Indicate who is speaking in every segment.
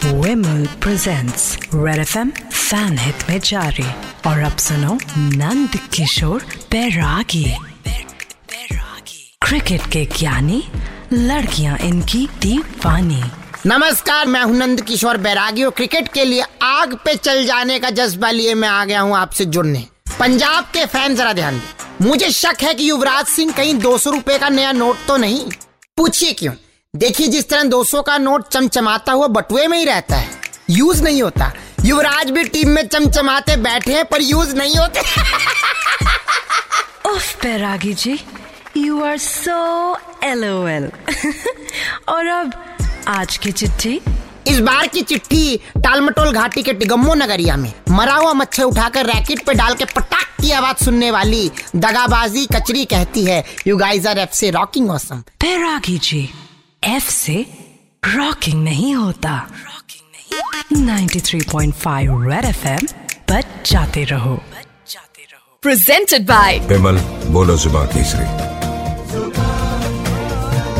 Speaker 1: Wimble presents Red FM fan hit में जारी और अब सुनो नंद किशोर बैरागी क्रिकेट के ज्ञानी लड़कियाँ इनकी दीवानी
Speaker 2: नमस्कार, मैं हूँ नंद किशोर बैरागी और क्रिकेट के लिए आग पे चल जाने का जज्बा लिए मैं आ गया हूँ आपसे जुड़ने। पंजाब के फ़ैन जरा ध्यान दें। मुझे शक है कि युवराज सिंह कहीं दो सौ रुपए का नया नोट तो नहीं। पूछिए क्यों? देखिए जिस तरह 200 का नोट चमचमाता हुआ बटुए में ही रहता है। यूज़ नहीं होता। युवराज भी टीम में चमचमाते बैठे हैं पर यूज़ नहीं होते।
Speaker 1: Bairagi ji you are so LOL और अब आज की चिट्ठी।
Speaker 2: इस बार की चिट्ठी टालमटोल घाटी के टिगम्मो नगरिया में। मरा हुआ मच्छर उठाकर रैकेट पे डाल के पटाख की आवाज़ सुनने वाली दगाबाजी कचरी कहती है यू गाइस आर एफ़ से रॉकिंग ऑसम
Speaker 1: पैरागी जी एफ़ से रॉकिंग नहीं होता। रॉकिंग नहीं 93.5 रेड एफएम बच जाते रहो
Speaker 3: जाते रहो।
Speaker 4: प्रेजेंटेड बाय विमल बोलो जुबा केसरी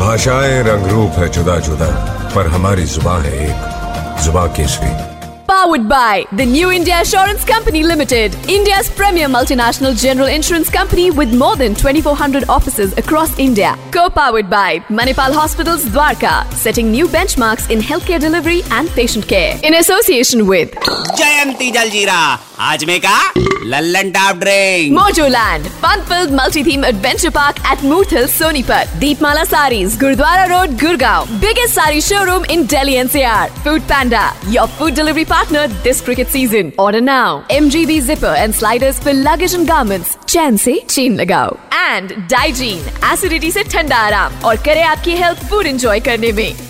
Speaker 4: भाषाएँ रंग रूप है जुदा जुदा पर हमारी जुबा है एक जुबा Kesari.
Speaker 3: Powered by the New India Assurance Company Limited, India's premier multinational general insurance company with more than 2,400 offices across India. Co powered by Manipal Hospitals Dwarka, setting new benchmarks in healthcare delivery and patient care. In association with
Speaker 5: Jayanti Jaljira, Hajme. Mojoland fun multi
Speaker 3: theme adventure park at Murthal Sonipat Deepmala sari Gurudwara road Gurgaon biggest sari showroom in Delhi NCR Foodpanda your food delivery partner this cricket season और now M G B zipper and sliders फिर luggage and garments chain ऐसी चीन लगाओ and Digene acidity ऐसी ठंडा आराम और करे आपकी हेल्थ फ़ूड इंजॉय करने में